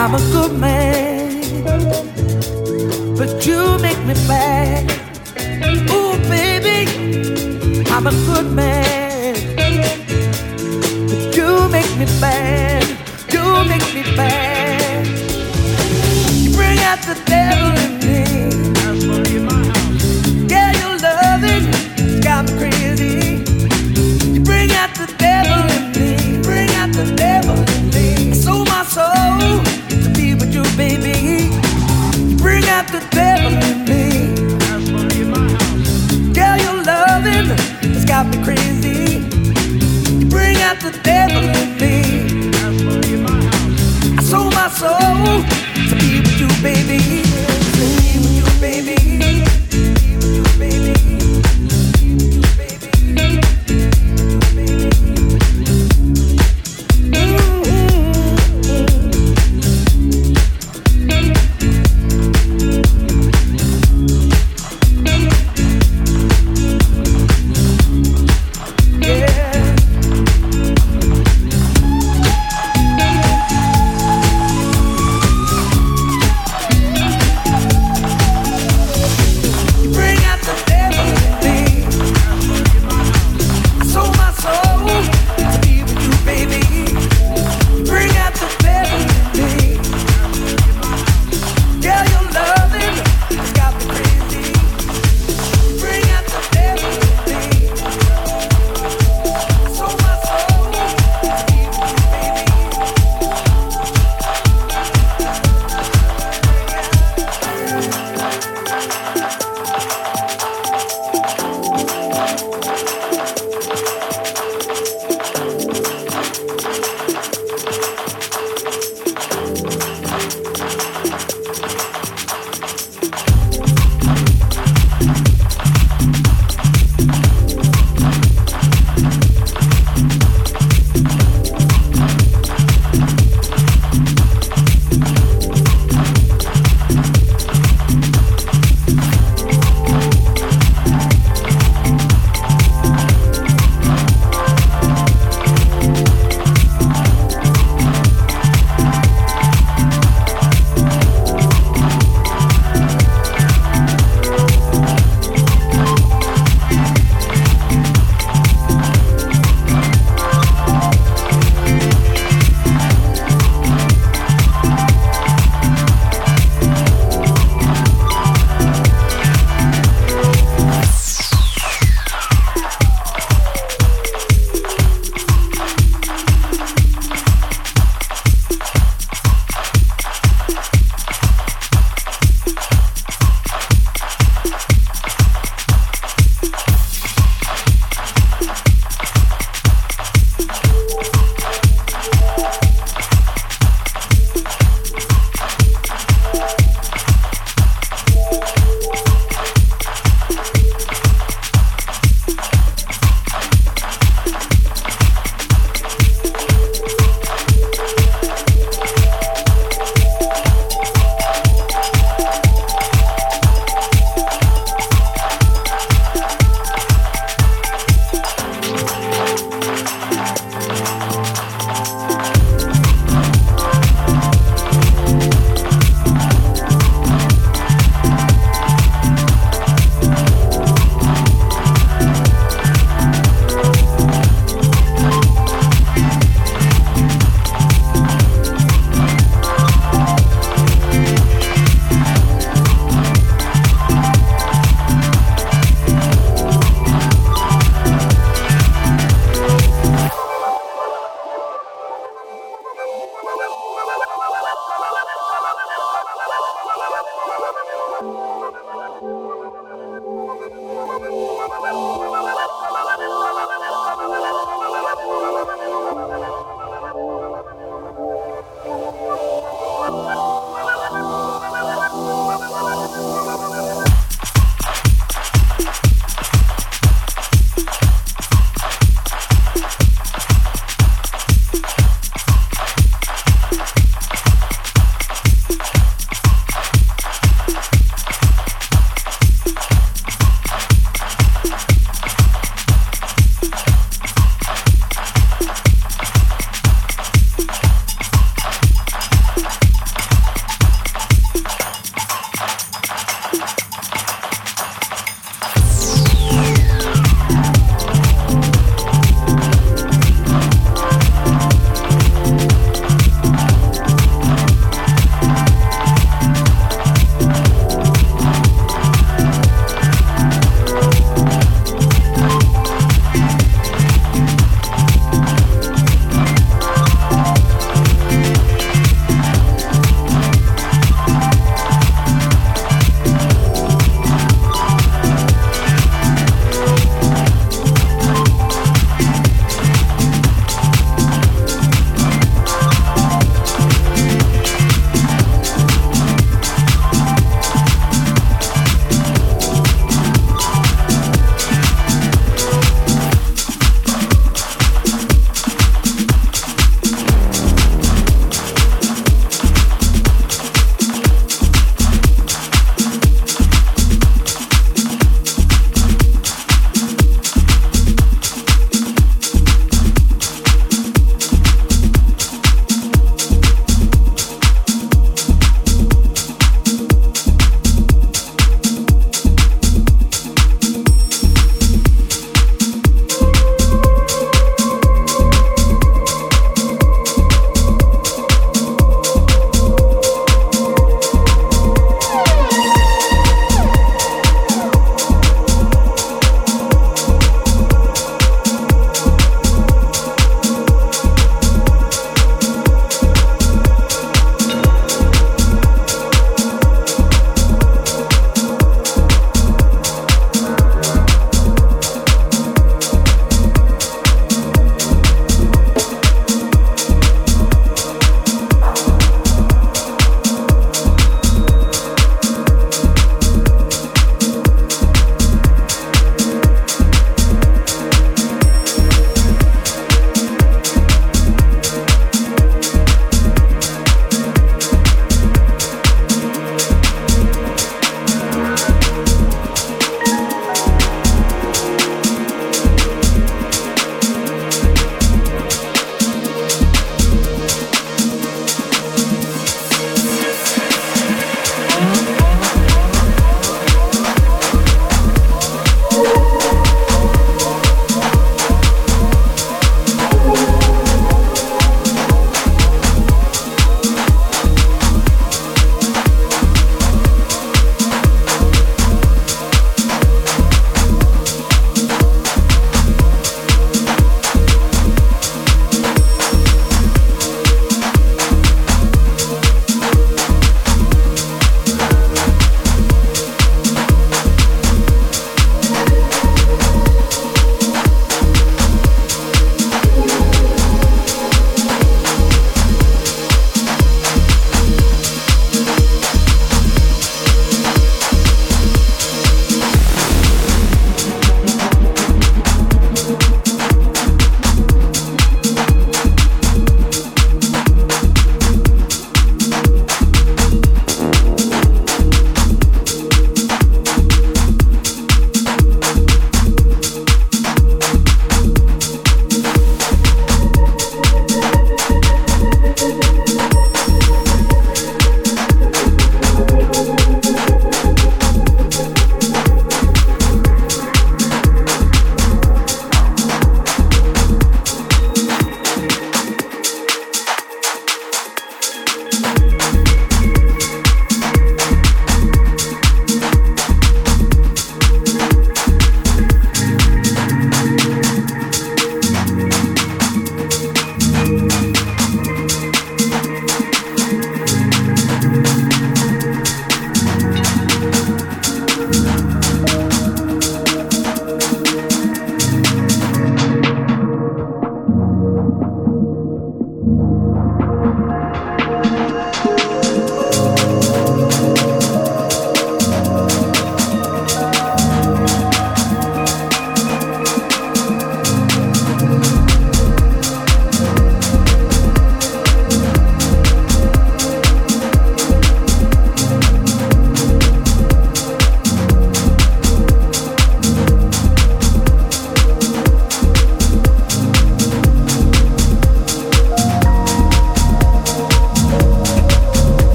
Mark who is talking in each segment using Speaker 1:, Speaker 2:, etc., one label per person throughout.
Speaker 1: I'm a good man, but you make me mad. Ooh, baby, I'm a good man, but you make me mad. You make me mad. You bring out the devil. accidentally. I sold my soul to be with you, baby.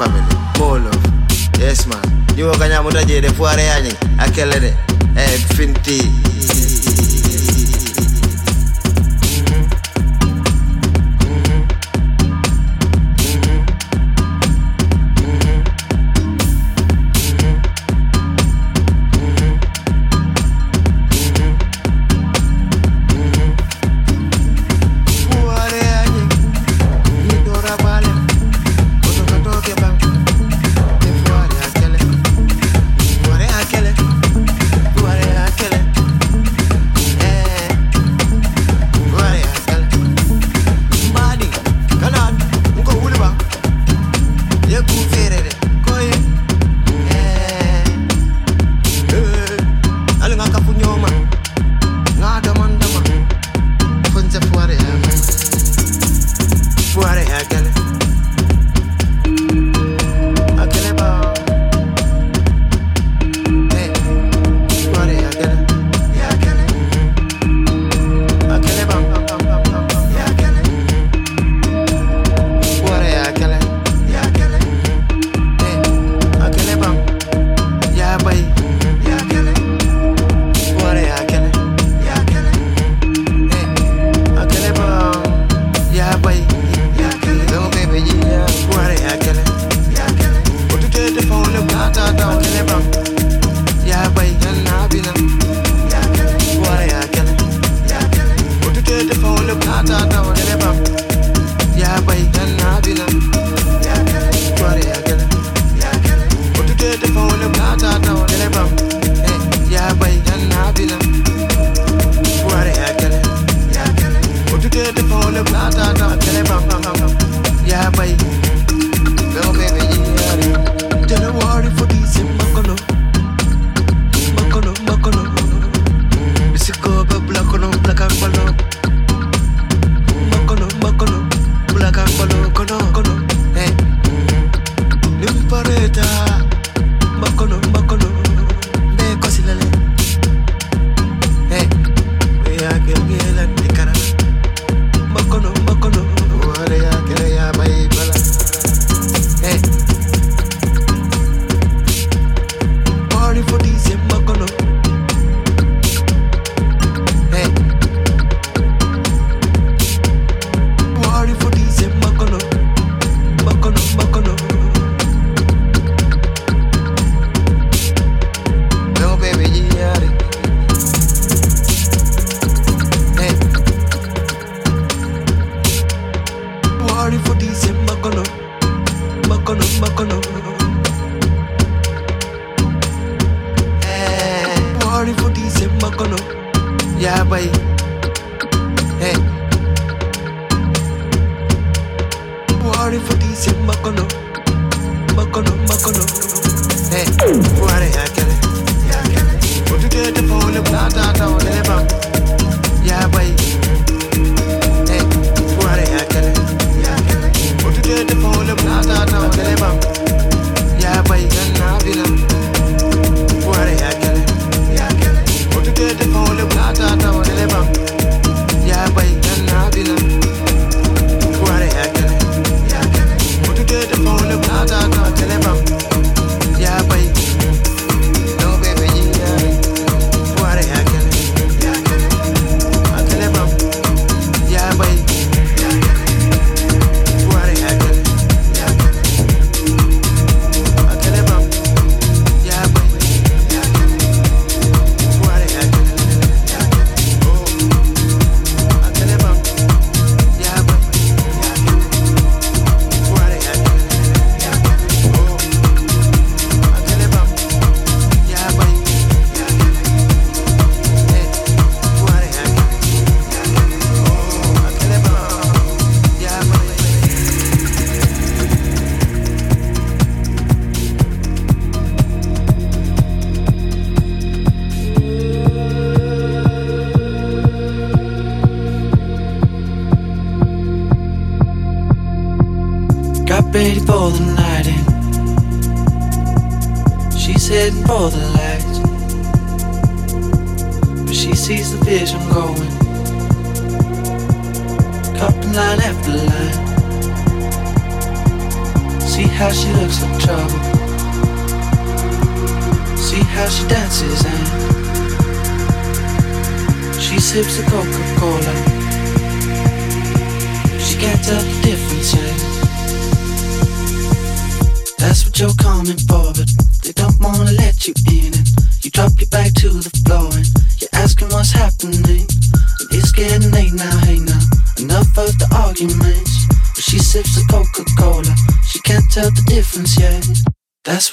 Speaker 1: family. Yes man, you walk on your money. the poor, I
Speaker 2: can't let it. Hey, Finty.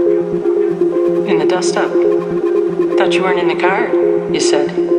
Speaker 2: In the
Speaker 3: dust up. Thought you weren't in the car, you said.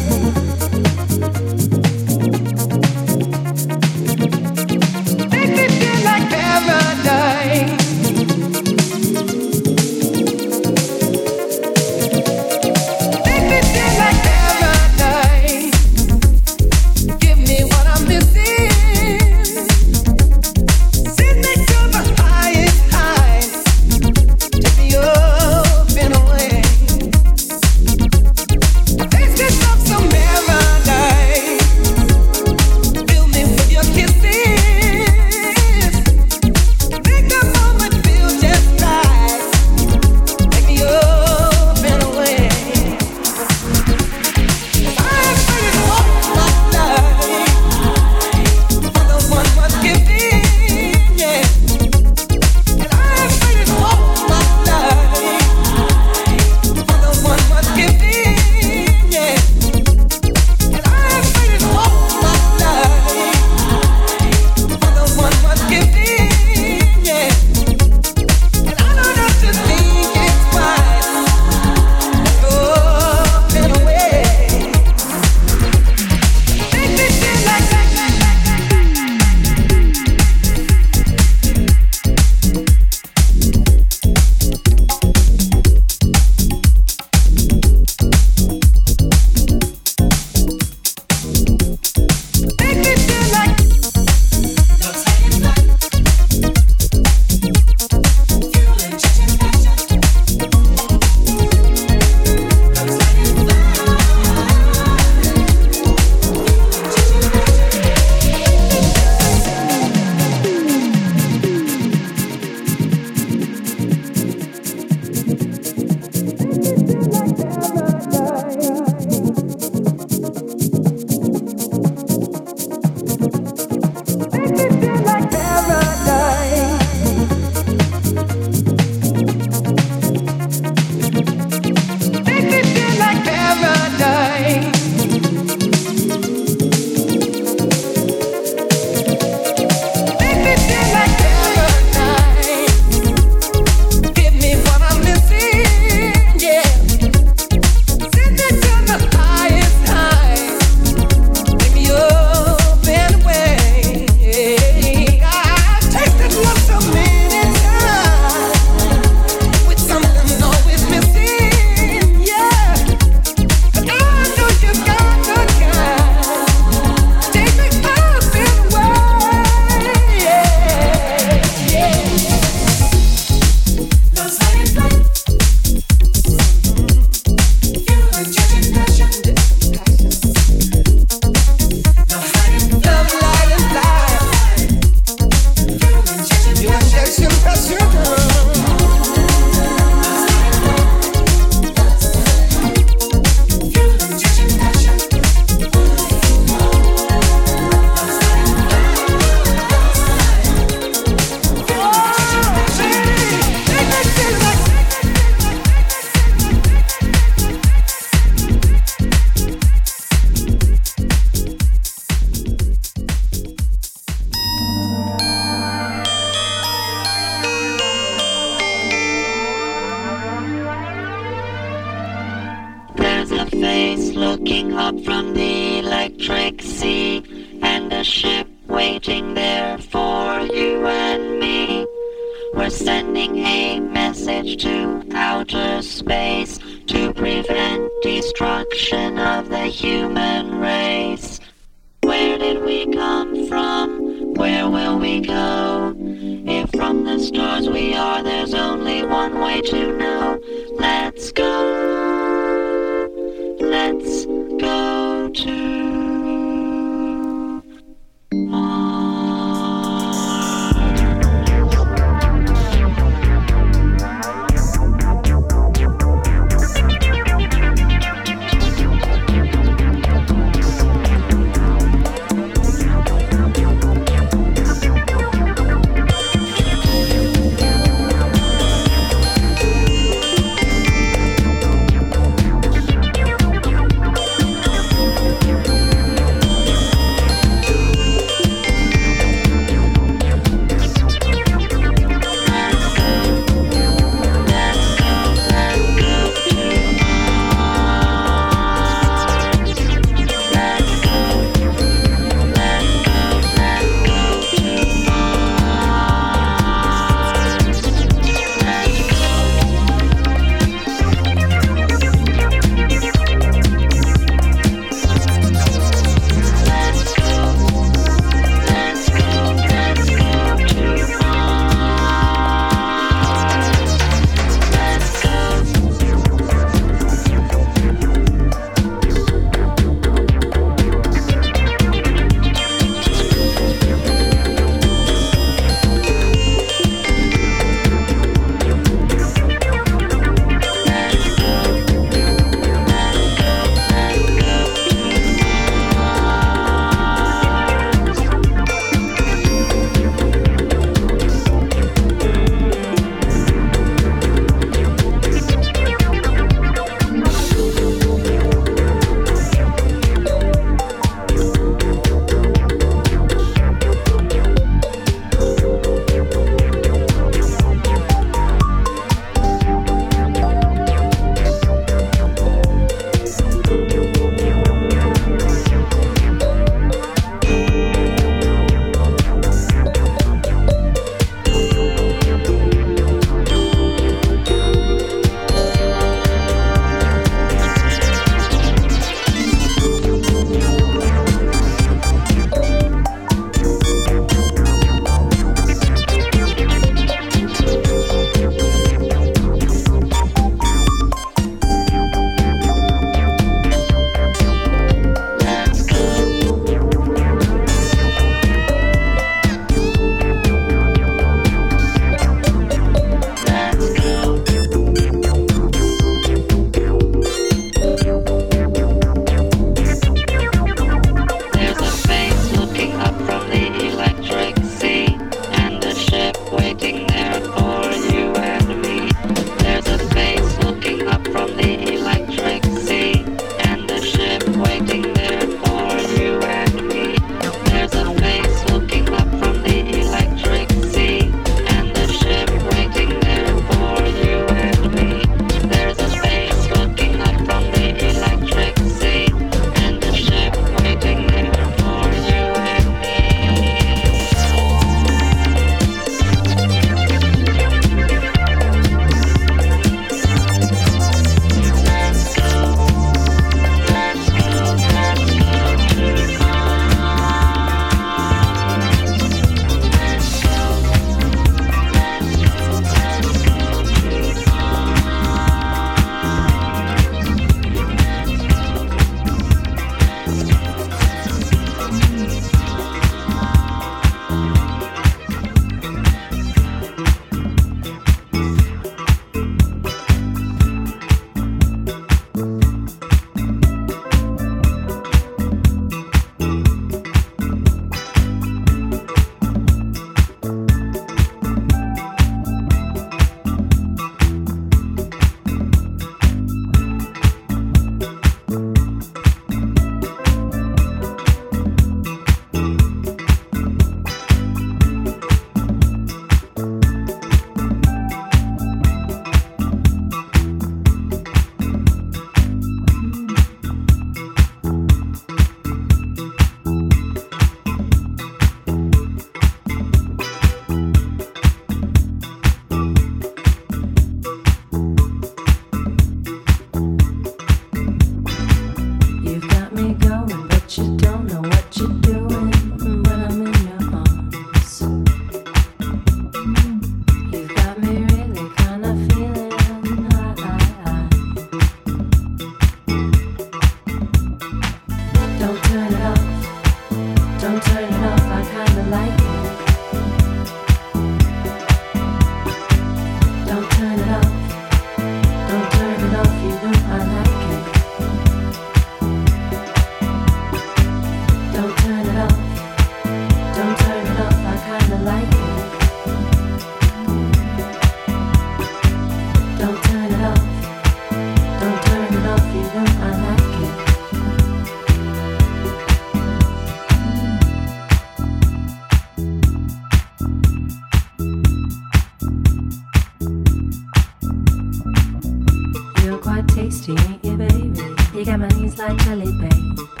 Speaker 4: You got my knees like jelly, babe.